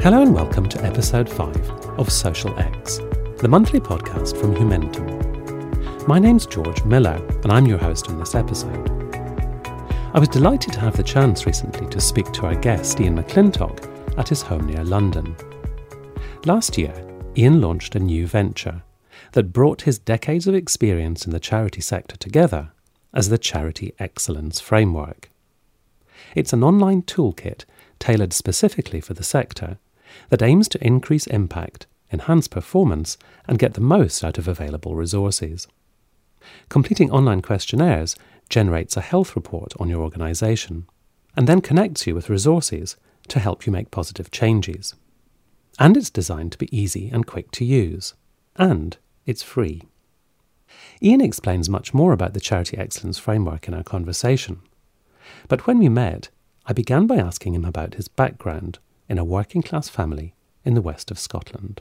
Hello and welcome to episode 5 of Social X, the monthly podcast from Humentum. My name's George Miller, and I'm your host on this episode. I was delighted to have the chance recently to speak to our guest, Ian McLintock, at his home near London. Last year, Ian launched a new venture that brought his decades of experience in the charity sector together as the Charity Excellence Framework. It's an online toolkit tailored specifically for the sector that aims to increase impact, enhance performance, and get the most out of available resources. Completing online questionnaires generates a health report on your organisation and then connects you with resources to help you make positive changes. And it's designed to be easy and quick to use. And it's free. Ian explains much more about the Charity Excellence Framework in our conversation. But when we met, I began by asking him about his background in a working class family in the west of Scotland.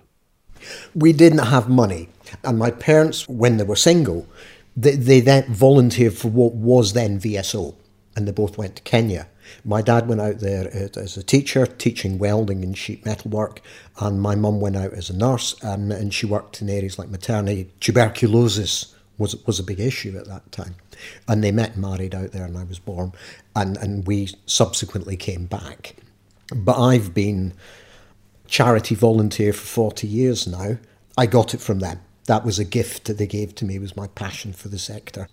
We didn't have money, and my parents, when they were single, they, they then volunteered for what was then VSO, and they both went to Kenya. My dad went out there as a teacher, teaching welding and sheet metal work, and my mum went out as a nurse, and, and she worked in areas like maternity. Tuberculosis was was a big issue at that time, and they met married out there, and I was born, and and we subsequently came back. But I've been charity volunteer for 40 years now. I got it from them. That was a gift that they gave to me, was my passion for the sector.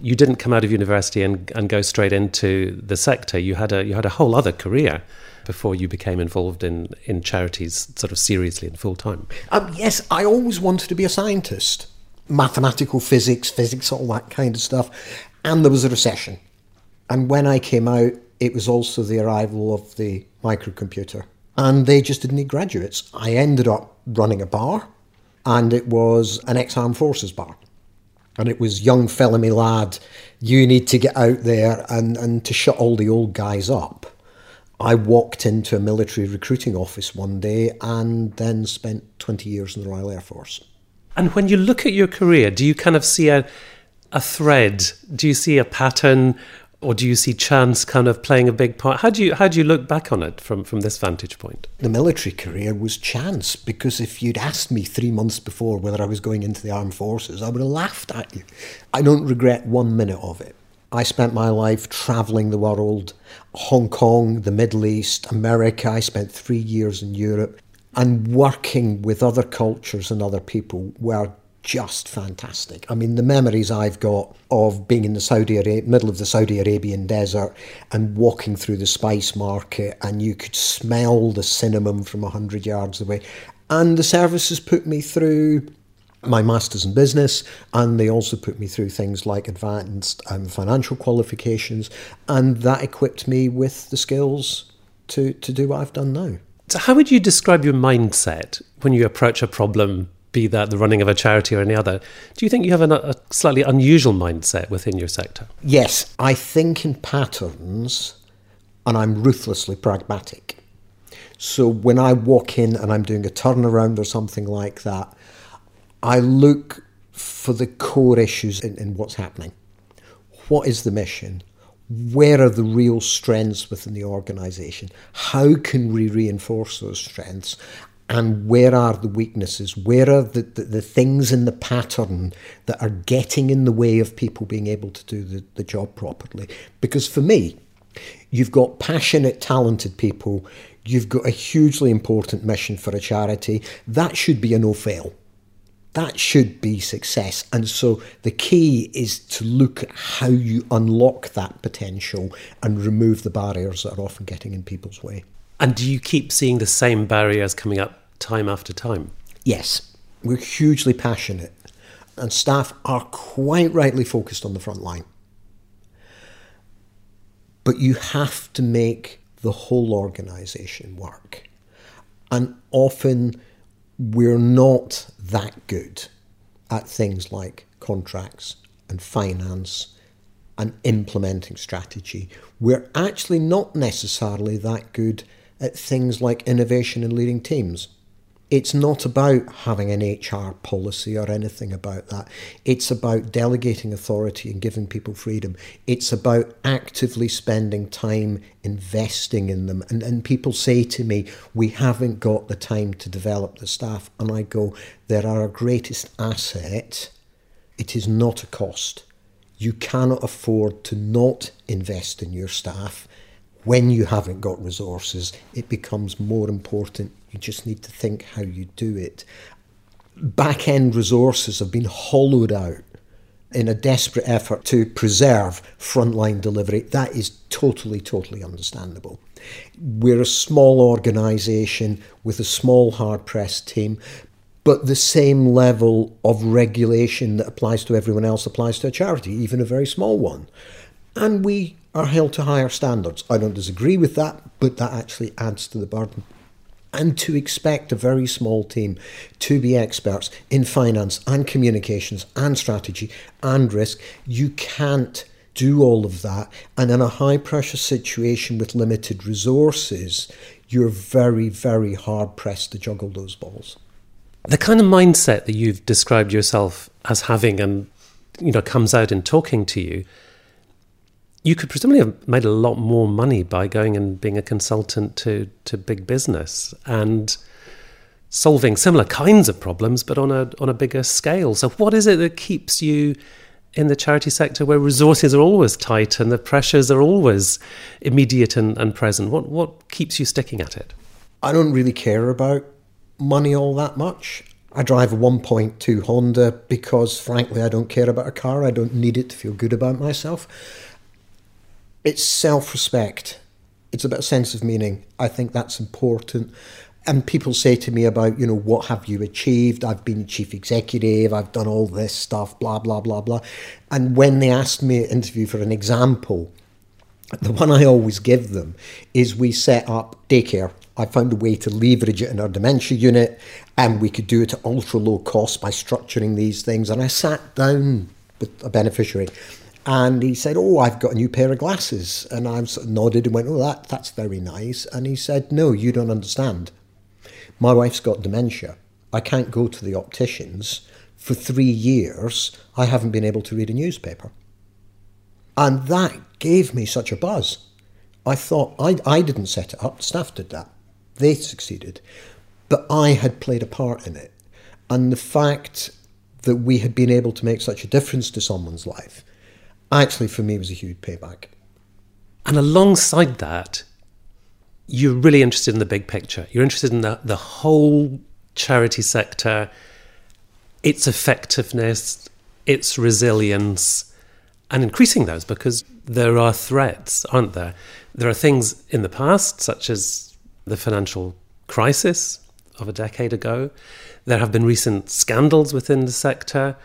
You didn't come out of university and, and go straight into the sector. You had a you had a whole other career before you became involved in, in charities sort of seriously and full time. Um, yes, I always wanted to be a scientist. Mathematical physics, physics, all that kind of stuff. And there was a recession. And when I came out, it was also the arrival of the microcomputer. And they just didn't need graduates. I ended up running a bar, and it was an ex armed forces bar. And it was young fella me lad, you need to get out there and, and to shut all the old guys up. I walked into a military recruiting office one day and then spent 20 years in the Royal Air Force. And when you look at your career, do you kind of see a, a thread? Do you see a pattern? Or do you see chance kind of playing a big part? How do you how do you look back on it from from this vantage point? The military career was chance because if you'd asked me three months before whether I was going into the armed forces, I would have laughed at you. I don't regret one minute of it. I spent my life travelling the world, Hong Kong, the Middle East, America. I spent three years in Europe, and working with other cultures and other people were just fantastic. I mean, the memories I've got of being in the Saudi Arabia, middle of the Saudi Arabian desert and walking through the spice market, and you could smell the cinnamon from a hundred yards away. And the services put me through my master's in business, and they also put me through things like advanced um, financial qualifications, and that equipped me with the skills to to do what I've done now. So, how would you describe your mindset when you approach a problem be that the running of a charity or any other. Do you think you have an, a slightly unusual mindset within your sector? Yes, I think in patterns and I'm ruthlessly pragmatic. So when I walk in and I'm doing a turnaround or something like that, I look for the core issues in, in what's happening. What is the mission? Where are the real strengths within the organisation? How can we reinforce those strengths? And where are the weaknesses? Where are the, the, the, things in the pattern that are getting in the way of people being able to do the, the job properly? Because for me, you've got passionate, talented people, you've got a hugely important mission for a charity. That should be a no fail. That should be success. And so the key is to look at how you unlock that potential and remove the barriers that are often getting in people's way. And do you keep seeing the same barriers coming up time after time? Yes, we're hugely passionate, and staff are quite rightly focused on the front line. But you have to make the whole organisation work. And often we're not that good at things like contracts and finance and implementing strategy. We're actually not necessarily that good at things like innovation and leading teams. It's not about having an HR policy or anything about that. It's about delegating authority and giving people freedom. It's about actively spending time investing in them. And, and people say to me, We haven't got the time to develop the staff. And I go, They're our greatest asset. It is not a cost. You cannot afford to not invest in your staff when you haven't got resources, it becomes more important. You just need to think how you do it. Back end resources have been hollowed out in a desperate effort to preserve frontline delivery. That is totally, totally understandable. We're a small organisation with a small, hard pressed team, but the same level of regulation that applies to everyone else applies to a charity, even a very small one. And we are held to higher standards. I don't disagree with that, but that actually adds to the burden. And to expect a very small team to be experts in finance and communications and strategy and risk, you can't do all of that. And in a high pressure situation with limited resources, you're very, very hard pressed to juggle those balls. The kind of mindset that you've described yourself as having and you know comes out in talking to you you could presumably have made a lot more money by going and being a consultant to to big business and solving similar kinds of problems but on a on a bigger scale. So what is it that keeps you in the charity sector where resources are always tight and the pressures are always immediate and, and present? What what keeps you sticking at it? I don't really care about money all that much. I drive a 1.2 Honda because, frankly, I don't care about a car. I don't need it to feel good about myself it's self respect. It's about a sense of meaning. I think that's important. And people say to me about, you know, what have you achieved? I've been chief executive, I've done all this stuff, blah, blah, blah, blah. And when they ask me to interview for an example, the one I always give them is we set up daycare. I found a way to leverage it in our dementia unit, and we could do it at ultra low cost by structuring these things. And I sat down with a beneficiary and he said, Oh, I've got a new pair of glasses. And I sort of nodded and went, Oh, that, that's very nice. And he said, No, you don't understand. My wife's got dementia. I can't go to the opticians. For three years, I haven't been able to read a newspaper. And that gave me such a buzz. I thought, I, I didn't set it up, staff did that. They succeeded. But I had played a part in it. And the fact that we had been able to make such a difference to someone's life actually for me was a huge payback. And alongside that, you're really interested in the big picture. You're interested in the, the whole charity sector, its effectiveness, its resilience, and increasing those because there are threats, aren't there? There are things in the past, such as the financial crisis of a decade ago. There have been recent scandals within the sector,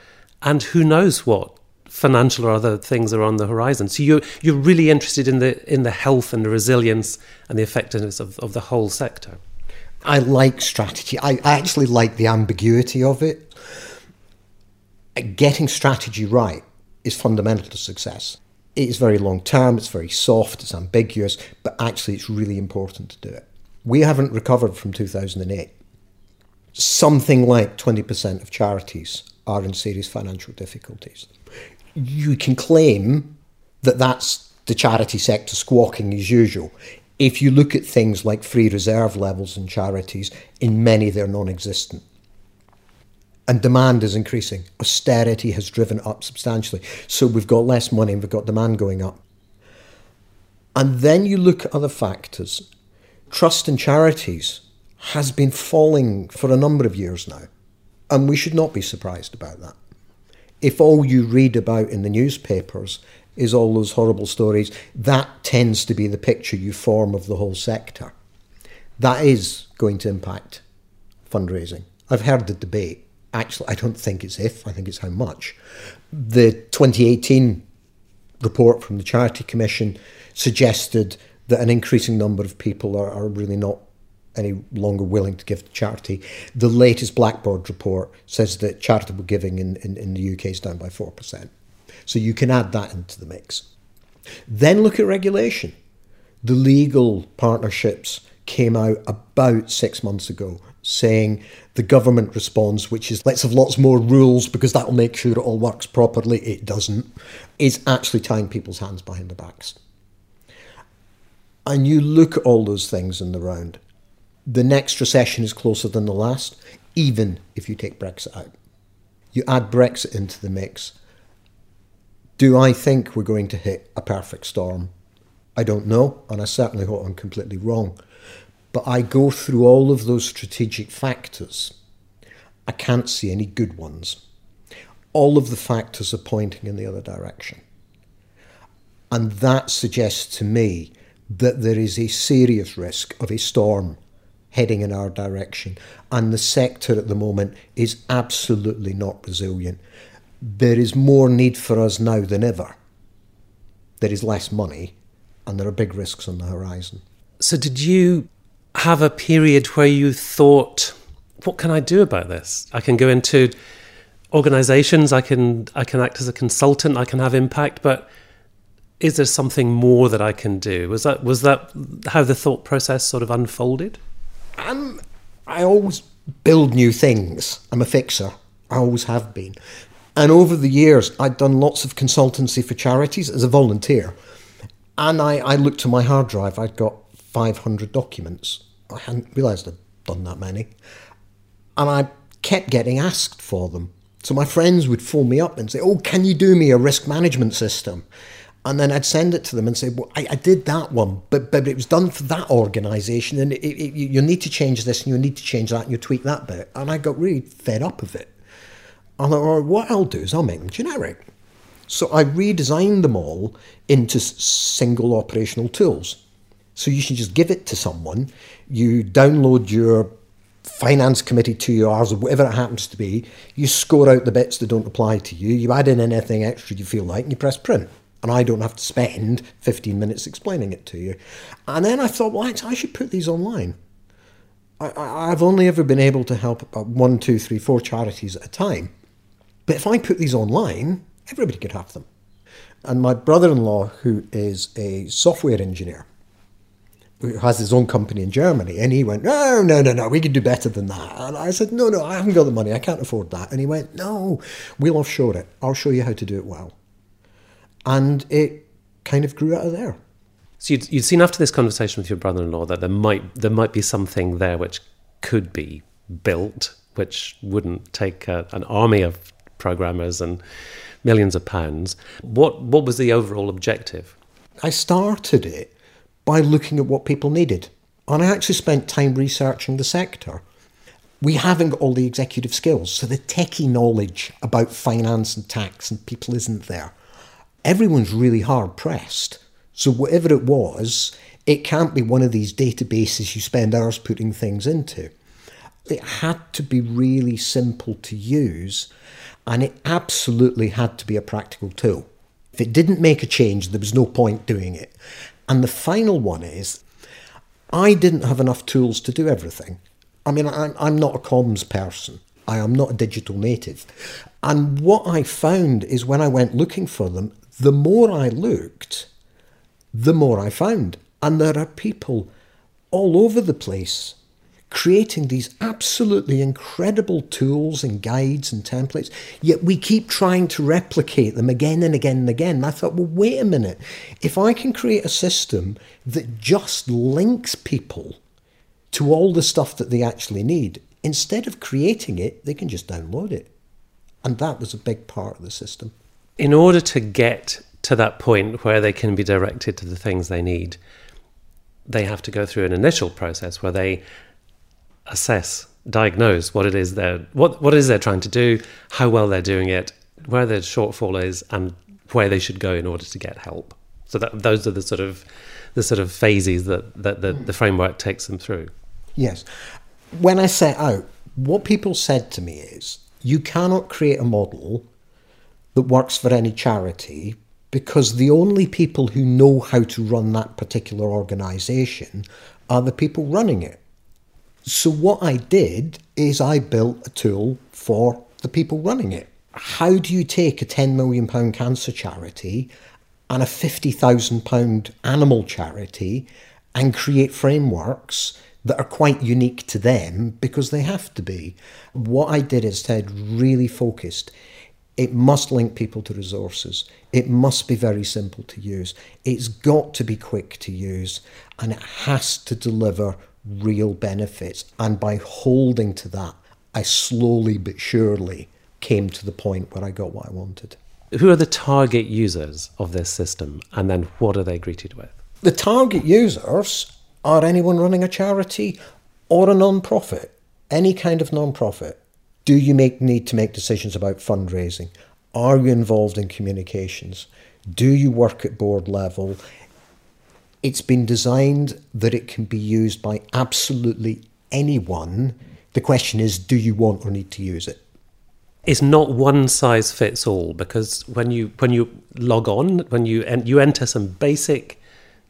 and who knows what financial or other things are on the horizon. So you're you're really interested in the in the health and the resilience and the effectiveness of, of the whole sector. I like strategy. I, I actually like the ambiguity of it. Getting strategy right is fundamental to success. It is very long term, it's very soft, it's ambiguous, but actually it's really important to do it. We haven't recovered from 2008. Something like 20% of charities are in serious financial difficulties you can claim that that's the charity sector squawking as usual. If you look at things like free reserve levels in charities, in many they're non existent. And demand is increasing. Austerity has driven up substantially. So we've got less money and we've got demand going up. And then you look at other factors. Trust in charities has been falling for a number of years now. And we should not be surprised about that if all you read about in the newspapers is all those horrible stories, that tends to be the picture you form of the whole sector. That is going to impact fundraising. I've heard the debate. Actually, I don't think it's if, I think it's how much. The 2018 report from the Charity Commission suggested that an increasing number of people are, are really not any longer willing to give to charity. The latest Blackbaud report says that charitable giving in, in, in the UK is down by 4%. So you can add that into the mix. Then look at regulation. The legal partnerships came out about six months ago. saying the government responds, which is let's have lots more rules because that will make sure it all works properly. It doesn't. Is actually tying people's hands behind their backs. And you look at all those things in the round. The next recession is closer than the last, even if you take Brexit out. You add Brexit into the mix. Do I think we're going to hit a perfect storm? I don't know, and I certainly hope I'm completely wrong. But I go through all of those strategic factors. I can't see any good ones. All of the factors are pointing in the other direction. And that suggests to me that there is a serious risk of a storm heading in our direction. And the sector at the moment is absolutely not resilient. There is more need for us now than ever. There is less money, and there are big risks on the horizon. So, did you have a period where you thought, what can I do about this? I can go into organizations, I can I can act as a consultant, I can have impact, but is there something more that I can do? Was that was that how the thought process sort of unfolded? I'm I always build new things. I'm a fixer. I always have been. And over the years, I'd done lots of consultancy for charities as a volunteer. And I, I looked to my hard drive, I'd got 500 documents. I hadn't realised I'd done that many. And I kept getting asked for them. So my friends would phone me up and say, Oh, can you do me a risk management system? And then I'd send it to them and say, Well, I, I did that one, but, but it was done for that organisation, and it, it, you need to change this and you need to change that and you tweak that bit. And I got really fed up of it. I thought, what I'll do is I'll make them generic. So I redesigned them all into single operational tools. So you should just give it to someone. You download your finance committee two hours or whatever it happens to be. You score out the bits that don't apply to you. You add in anything extra you feel like, and you press print. And I don't have to spend 15 minutes explaining it to you. And then I thought, well, I should put these online. I, have only ever been able to help about one, two, three, four charities at a time. But if I put these online, everybody could have them. And my brother in law, who is a software engineer, who has his own company in Germany, and he went, No, no, no, no, we can do better than that. And I said, No, no, I haven't got the money, I can't afford that. And he went, No, we'll offshore it. I'll show you how to do it well. And it kind of grew out of there. So you'd, you'd seen after this conversation with your brother-in-law that there might there might be something there which could be built, which wouldn't take a, an army of programmers and millions of pounds. What what was the overall objective? I started it by looking at what people needed. And I actually spent time researching the sector. We haven't got all the executive skills, so the techie knowledge about finance and tax and people isn't there. Everyone's really hard pressed. So, whatever it was, it can't be one of these databases you spend hours putting things into. It had to be really simple to use, and it absolutely had to be a practical tool. If it didn't make a change, there was no point doing it. And the final one is I didn't have enough tools to do everything. I mean, I'm, I'm not a comms person. I am not a digital native. And what I found is when I went looking for them, the more I looked, the more I found. And there are people all over the place creating these absolutely incredible tools and guides and templates, yet we keep trying to replicate them again and again and again. And I thought, well, wait a minute. If I can create a system that just links people to all the stuff that they actually need, instead of creating it, they can just download it. And that was a big part of the system. In order to get to that point where they can be directed to the things they need, they have to go through an initial process where they assess, diagnose what it is they're what what is they're trying to do, how well they're doing it, where their shortfall is, and where they should go in order to get help. So that those are the sort of the sort of phases that, that the, the framework takes them through. Yes. When I set out, oh, what people said to me is you cannot create a model that works for any charity because the only people who know how to run that particular organisation are the people running it. So, what I did is I built a tool for the people running it. How do you take a £10 million cancer charity and a £50,000 animal charity and create frameworks that are quite unique to them because they have to be. What I did instead really focused. It must link people to resources. It must be very simple to use. It's got to be quick to use and it has to deliver real benefits. And by holding to that, I slowly but surely came to the point where I got what I wanted. Who are the target users of this system and then what are they greeted with? The target users are anyone running a charity or a non-profit, any kind of non-profit. Do you make, need to make decisions about fundraising? Are you involved in communications? Do you work at board level? It's been designed that it can be used by absolutely anyone. The question is, do you want or need to use it? It's not one size fits all because when you when you log on, when you en- you enter some basic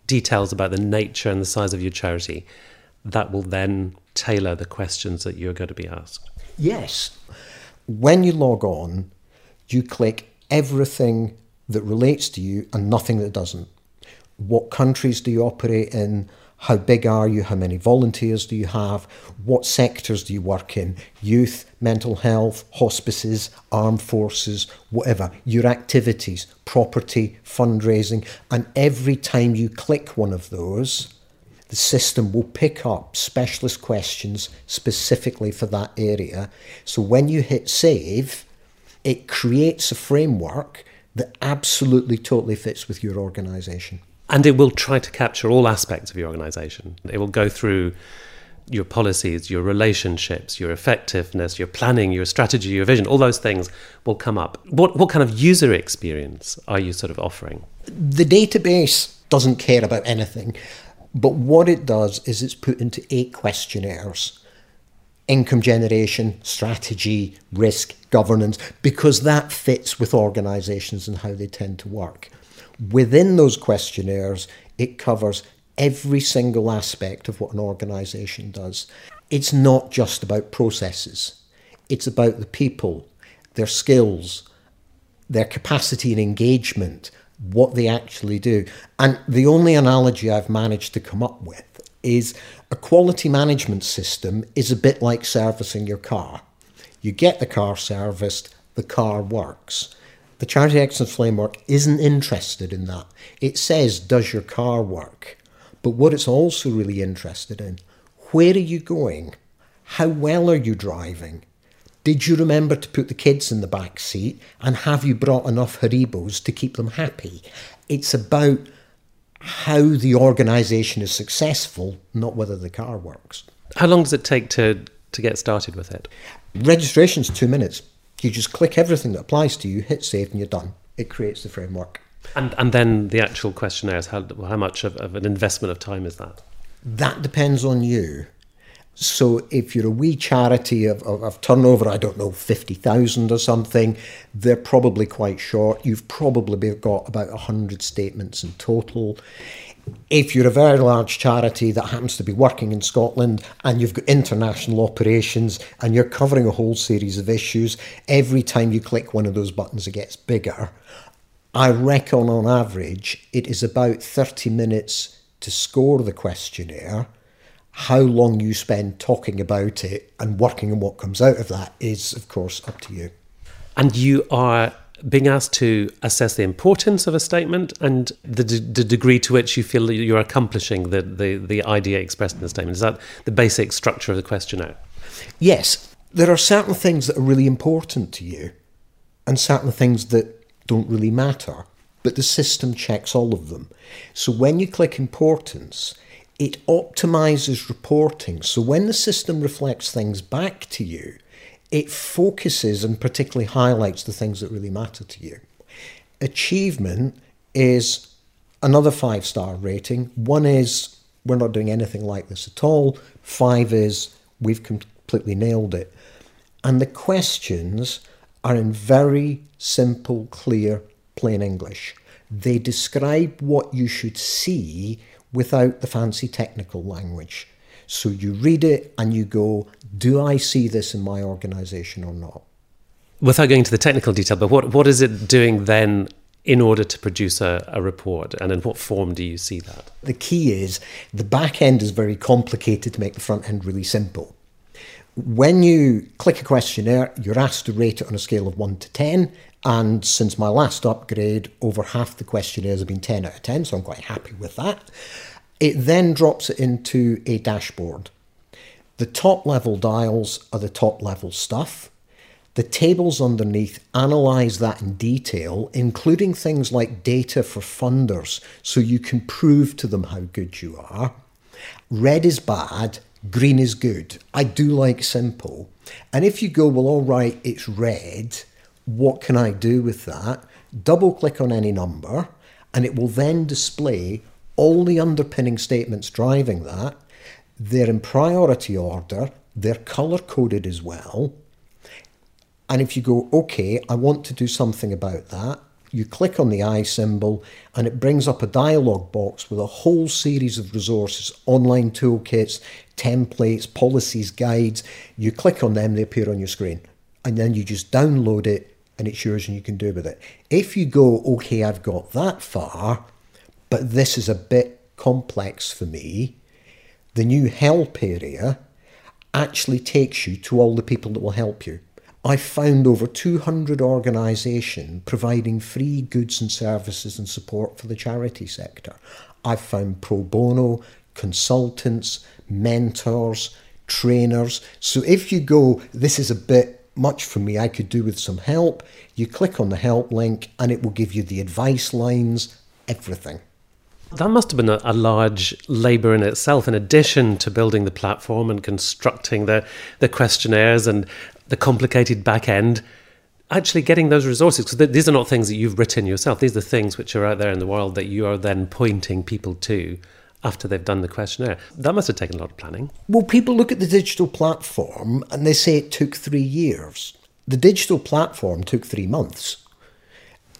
details about the nature and the size of your charity, that will then tailor the questions that you're going to be asked. Yes. When you log on, you click everything that relates to you and nothing that doesn't. What countries do you operate in? How big are you? How many volunteers do you have? What sectors do you work in? Youth, mental health, hospices, armed forces, whatever. Your activities, property, fundraising. And every time you click one of those, the system will pick up specialist questions specifically for that area. So when you hit save, it creates a framework that absolutely totally fits with your organization. And it will try to capture all aspects of your organization. It will go through your policies, your relationships, your effectiveness, your planning, your strategy, your vision, all those things will come up. What, what kind of user experience are you sort of offering? The database doesn't care about anything, but what it does is it's put into eight questionnaires income generation, strategy, risk, governance, because that fits with organizations and how they tend to work. Within those questionnaires, it covers every single aspect of what an organization does. It's not just about processes, it's about the people, their skills, their capacity and engagement, what they actually do. And the only analogy I've managed to come up with is a quality management system is a bit like servicing your car. You get the car serviced, the car works. The Charity Excellence Framework isn't interested in that. It says, does your car work? But what it's also really interested in, where are you going? How well are you driving? Did you remember to put the kids in the back seat? And have you brought enough Haribos to keep them happy? It's about how the organisation is successful, not whether the car works. How long does it take to, to get started with it? Registration's two minutes. You just click everything that applies to you, hit save, and you're done. It creates the framework. And, and then the actual questionnaire is how, how much of, of an investment of time is that? That depends on you. So if you're a wee charity of, of, of turnover, I don't know, 50,000 or something, they're probably quite short. You've probably got about 100 statements in total. If you're a very large charity that happens to be working in Scotland and you've got international operations and you're covering a whole series of issues, every time you click one of those buttons, it gets bigger. I reckon on average it is about 30 minutes to score the questionnaire how long you spend talking about it and working on what comes out of that is, of course, up to you. And you are being asked to assess the importance of a statement and the, d- the degree to which you feel you're accomplishing the, the, the idea expressed in the statement. Is that the basic structure of the questionnaire? Yes. There are certain things that are really important to you and certain things that don't really matter, but the system checks all of them. So when you click importance, it optimizes reporting. So when the system reflects things back to you, it focuses and particularly highlights the things that really matter to you. Achievement is another five star rating. One is we're not doing anything like this at all. Five is we've completely nailed it. And the questions are in very simple, clear, plain English. They describe what you should see without the fancy technical language. So you read it and you go, do I see this in my organization or not? Without going into the technical detail, but what, what is it doing then in order to produce a, a, report? And in what form do you see that? The key is the back end is very complicated to make the front end really simple. When you click a questionnaire, you're asked to rate it on a scale of 1 to 10. And since my last upgrade, over half the questionnaires have been 10 out of 10, so I'm quite happy with that. It then drops it into a dashboard. The top level dials are the top level stuff. The tables underneath analyze that in detail, including things like data for funders, so you can prove to them how good you are. Red is bad, green is good. I do like simple. And if you go, well, all right, it's red, what can I do with that? Double click on any number, and it will then display all the underpinning statements driving that. They're in priority order, they're color coded as well and if you go, okay, I want to do something about that, you click on the I symbol and it brings up a dialog box with a whole series of resources online toolkits, templates, policies, guides. You click on them, they appear on your screen. And then you just download it and it's yours and you can do with it. If you go, okay, I've got that far, but this is a bit complex for me, the new help area actually takes you to all the people that will help you. I found over 200 organisations providing free goods and services and support for the charity sector. I've found pro bono, consultants, mentors, trainers. So if you go, this is a bit much for me, I could do with some help, you click on the help link and it will give you the advice lines, everything. That must have been a, a, large labour in itself, in addition to building the platform and constructing the, the questionnaires and the complicated back end, actually getting those resources. Because these are not things that you've written yourself, these are things which are out there in the world that you are then pointing people to after they've done the questionnaire. That must have taken a lot of planning. Well, people look at the digital platform and they say it took three years. The digital platform took three months.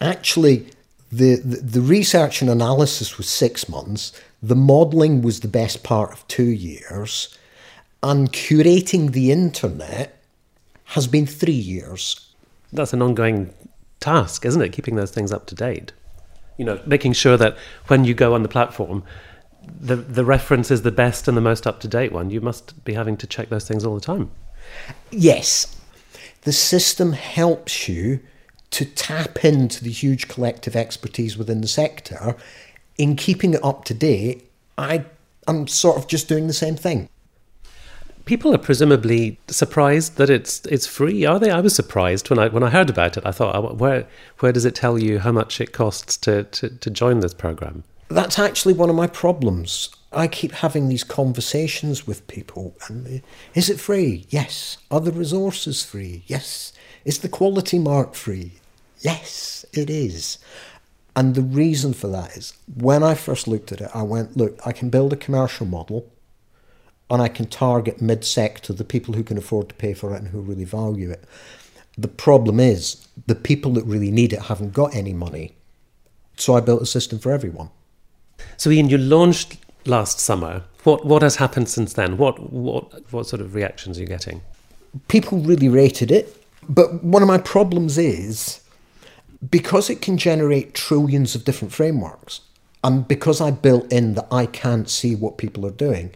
Actually, the, the, the research and analysis was six months. The modelling was the best part of two years. And curating the internet has been three years. That's an ongoing task, isn't it? Keeping those things up to date. You know, making sure that when you go on the platform, the the reference is the best and the most up to date one. You must be having to check those things all the time. Yes, the system helps you to tap into the huge collective expertise within the sector. In keeping it up to date, I am sort of just doing the same thing people are presumably surprised that it's it's free, are they? I was surprised when I when I heard about it. I thought, oh, where where does it tell you how much it costs to, to, to join this program? That's actually one of my problems. I keep having these conversations with people, and is it free? Yes. Are the resources free? Yes. Is the quality mark free? Yes, it is. And the reason for that is when I first looked at it, I went, look, I can build a commercial model and I can target mid sector, the people who can afford to pay for it and who really value it. The problem is the people that really need it haven't got any money. So I built a system for everyone. So Ian, you launched last summer. What what has happened since then? What what what sort of reactions are you getting? People really rated it, but one of my problems is because it can generate trillions of different frameworks, and because I built in that I can't see what people are doing,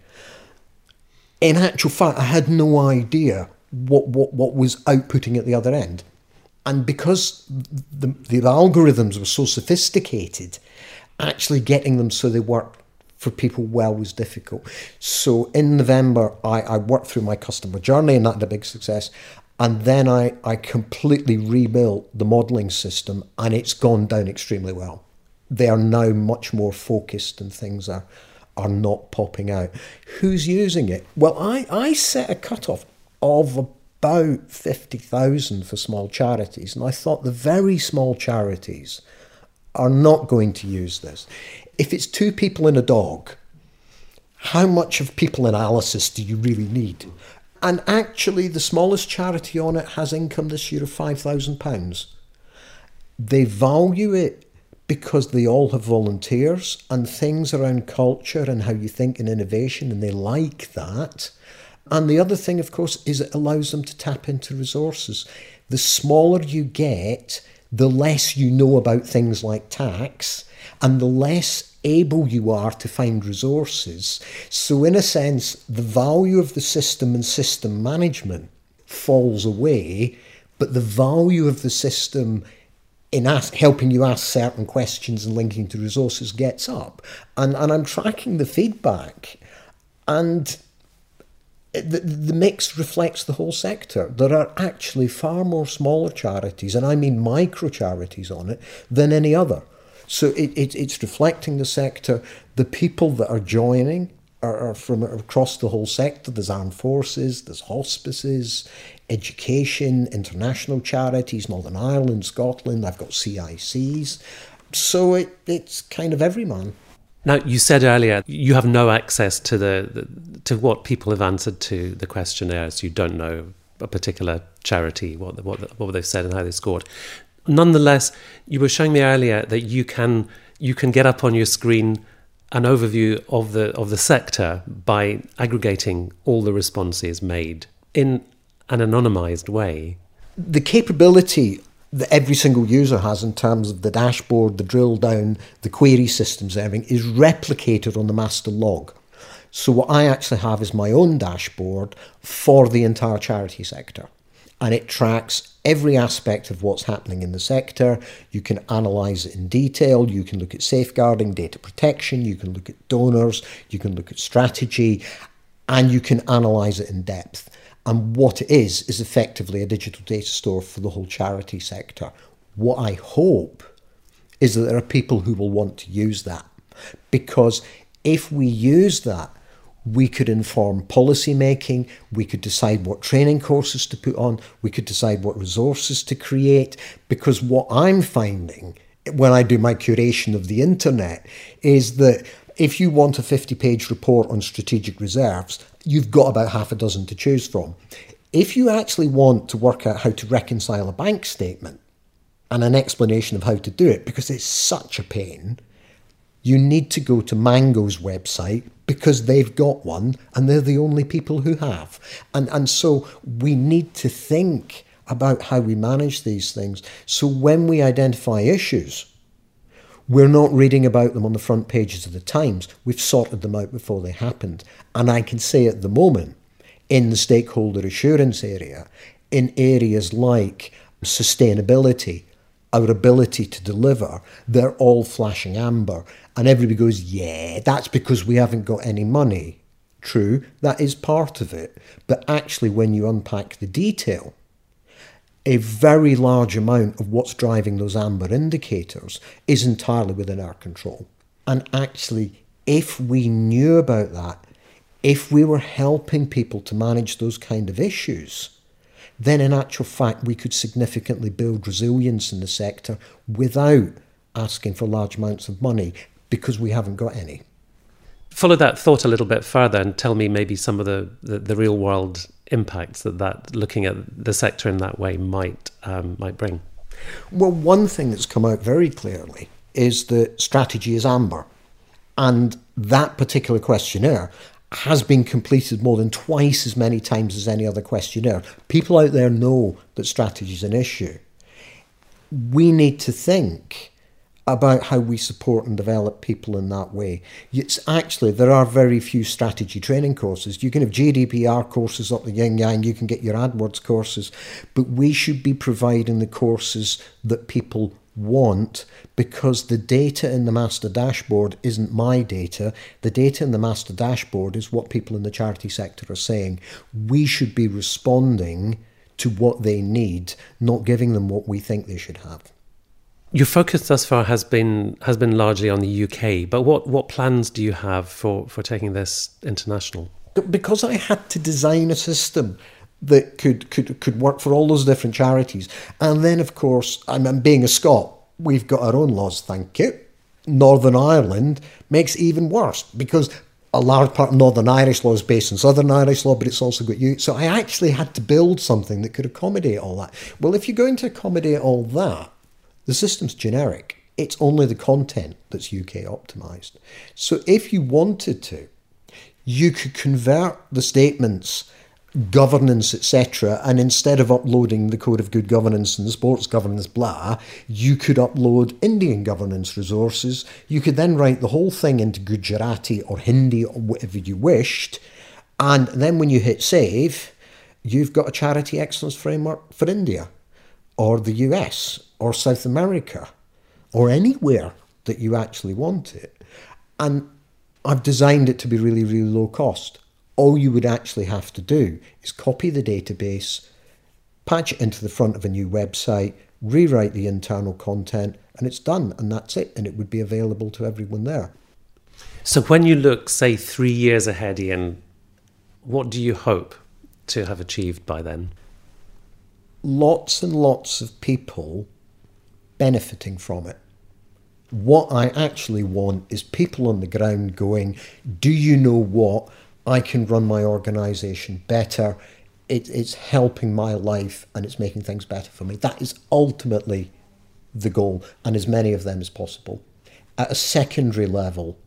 in actual fact, I had no idea what, what, what was outputting at the other end. And because the, the algorithms were so sophisticated, actually getting them so they worked for people well was difficult. So in November, I, I worked through my customer journey, and that had a big success. And then I, I completely rebuilt the modelling system, and it's gone down extremely well. They are now much more focused, and things are, are not popping out. Who's using it? Well, I, I set a cutoff of about 50,000 for small charities, and I thought the very small charities are not going to use this. If it's two people and a dog, how much of people analysis do you really need? And actually, the smallest charity on it has income this year of £5,000. They value it because they all have volunteers and things around culture and how you think and innovation, and they like that. And the other thing, of course, is it allows them to tap into resources. The smaller you get, the less you know about things like tax and the less able you are to find resources. So, in a sense, the value of the system and system management falls away, but the value of the system in ask, helping you ask certain questions and linking to resources gets up. And, and I'm tracking the feedback, and the, the mix reflects the whole sector. There are actually far more smaller charities, and I mean micro charities on it, than any other. So it, it, it's reflecting the sector. The people that are joining are, are from across the whole sector. There's armed forces, there's hospices, education, international charities, Northern Ireland, Scotland. I've got CICs. So it, it's kind of everyman. Now, you said earlier you have no access to the, the, to what people have answered to the questionnaires. You don't know a particular charity, what what what they've said and how they scored. Nonetheless, you were showing me earlier that you can you can get up on your screen an overview of the of the sector by aggregating all the responses made in an anonymized way. The capability that every single user has in terms of the dashboard, the drill down, the query systems, everything is replicated on the master log. So what I actually have is my own dashboard for the entire charity sector. And it tracks every aspect of what's happening in the sector. You can analyze it in detail. You can look at safeguarding, data protection. You can look at donors. You can look at strategy. And you can analyze it in depth. And what it is, is effectively a digital data store for the whole charity sector. What I hope is that there are people who will want to use that. Because if we use that, we could inform policy making, we could decide what training courses to put on, we could decide what resources to create. Because what I'm finding when I do my curation of the internet is that if you want a 50 page report on strategic reserves, you've got about half a dozen to choose from. If you actually want to work out how to reconcile a bank statement and an explanation of how to do it, because it's such a pain, you need to go to Mango's website because they've got one and they're the only people who have. And, and so we need to think about how we manage these things. So when we identify issues, we're not reading about them on the front pages of the Times. We've sorted them out before they happened. And I can say at the moment, in the stakeholder assurance area, in areas like sustainability, our ability to deliver, they're all flashing amber. And everybody goes, yeah, that's because we haven't got any money. True, that is part of it. But actually, when you unpack the detail, a very large amount of what's driving those amber indicators is entirely within our control. And actually, if we knew about that, if we were helping people to manage those kind of issues, then in actual fact we could significantly build resilience in the sector without asking for large amounts of money because we haven't got any. Follow that thought a little bit further and tell me maybe some of the, the, the real world impacts that, that looking at the sector in that way might um, might bring? Well, one thing that's come out very clearly is that strategy is amber, and that particular questionnaire has been completed more than twice as many times as any other questionnaire. People out there know that strategy is an issue. We need to think about how we support and develop people in that way. It's actually, there are very few strategy training courses. You can have GDPR courses up the yin yang, you can get your AdWords courses, but we should be providing the courses that people want because the data in the master dashboard isn't my data. The data in the master dashboard is what people in the charity sector are saying. We should be responding to what they need, not giving them what we think they should have. Your focus thus far has been has been largely on the UK, but what, what plans do you have for, for taking this international? Because I had to design a system that could could could work for all those different charities, and then of course, I'm being a Scot, we've got our own laws. Thank you. Northern Ireland makes even worse because a large part of Northern Irish law is based on Southern Irish law, but it's also got you. So I actually had to build something that could accommodate all that. Well, if you're going to accommodate all that, the system's generic. It's only the content that's UK optimized. So if you wanted to, you could convert the statements governance, etc. And instead of uploading the Code of Good Governance and the Sports Governance, blah, you could upload Indian governance resources. You could then write the whole thing into Gujarati or Hindi or whatever you wished. And then when you hit save, you've got a charity excellence framework for India or the US or South America or anywhere that you actually want it. And I've designed it to be really, really low cost all you would actually have to do is copy the database, patch it into the front of a new website, rewrite the internal content, and it's done, and that's it, and it would be available to everyone there. So, when you look, say, three years ahead, Ian, what do you hope to have achieved by then? Lots and lots of people benefiting from it. What I actually want is people on the ground going, Do you know what? I can run my organization better. It, it's helping my life and it's making things better for me. That is ultimately the goal, and as many of them as possible. At a secondary level,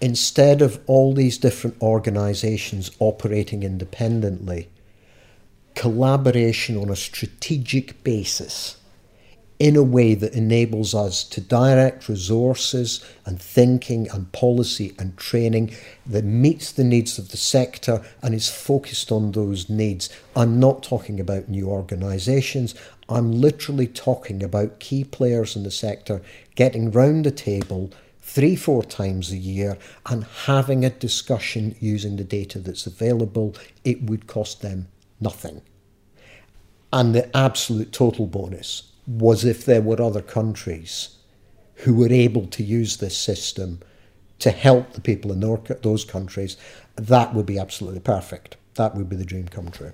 instead of all these different organizations operating independently, collaboration on a strategic basis in a way that enables us to direct resources and thinking and policy and training that meets the needs of the sector and is focused on those needs. I'm not talking about new organisations, I'm literally talking about key players in the sector getting round the table three, four times a year and having a discussion using the data that's available. It would cost them nothing. And the absolute total bonus was if there were other countries who were able to use this system to help the people in those countries, that would be absolutely perfect. That would be the dream come true.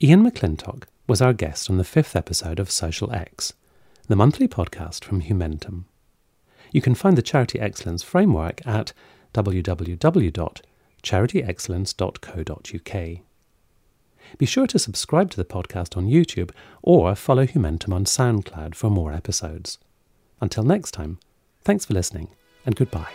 Ian McLintock was our guest on the fifth episode of Social X, the monthly podcast from Humentum. You can find the Charity Excellence Framework at www.charityexcellence.co.uk. Be sure to subscribe to the podcast on YouTube or follow Humentum on SoundCloud for more episodes. Until next time, thanks for listening and goodbye.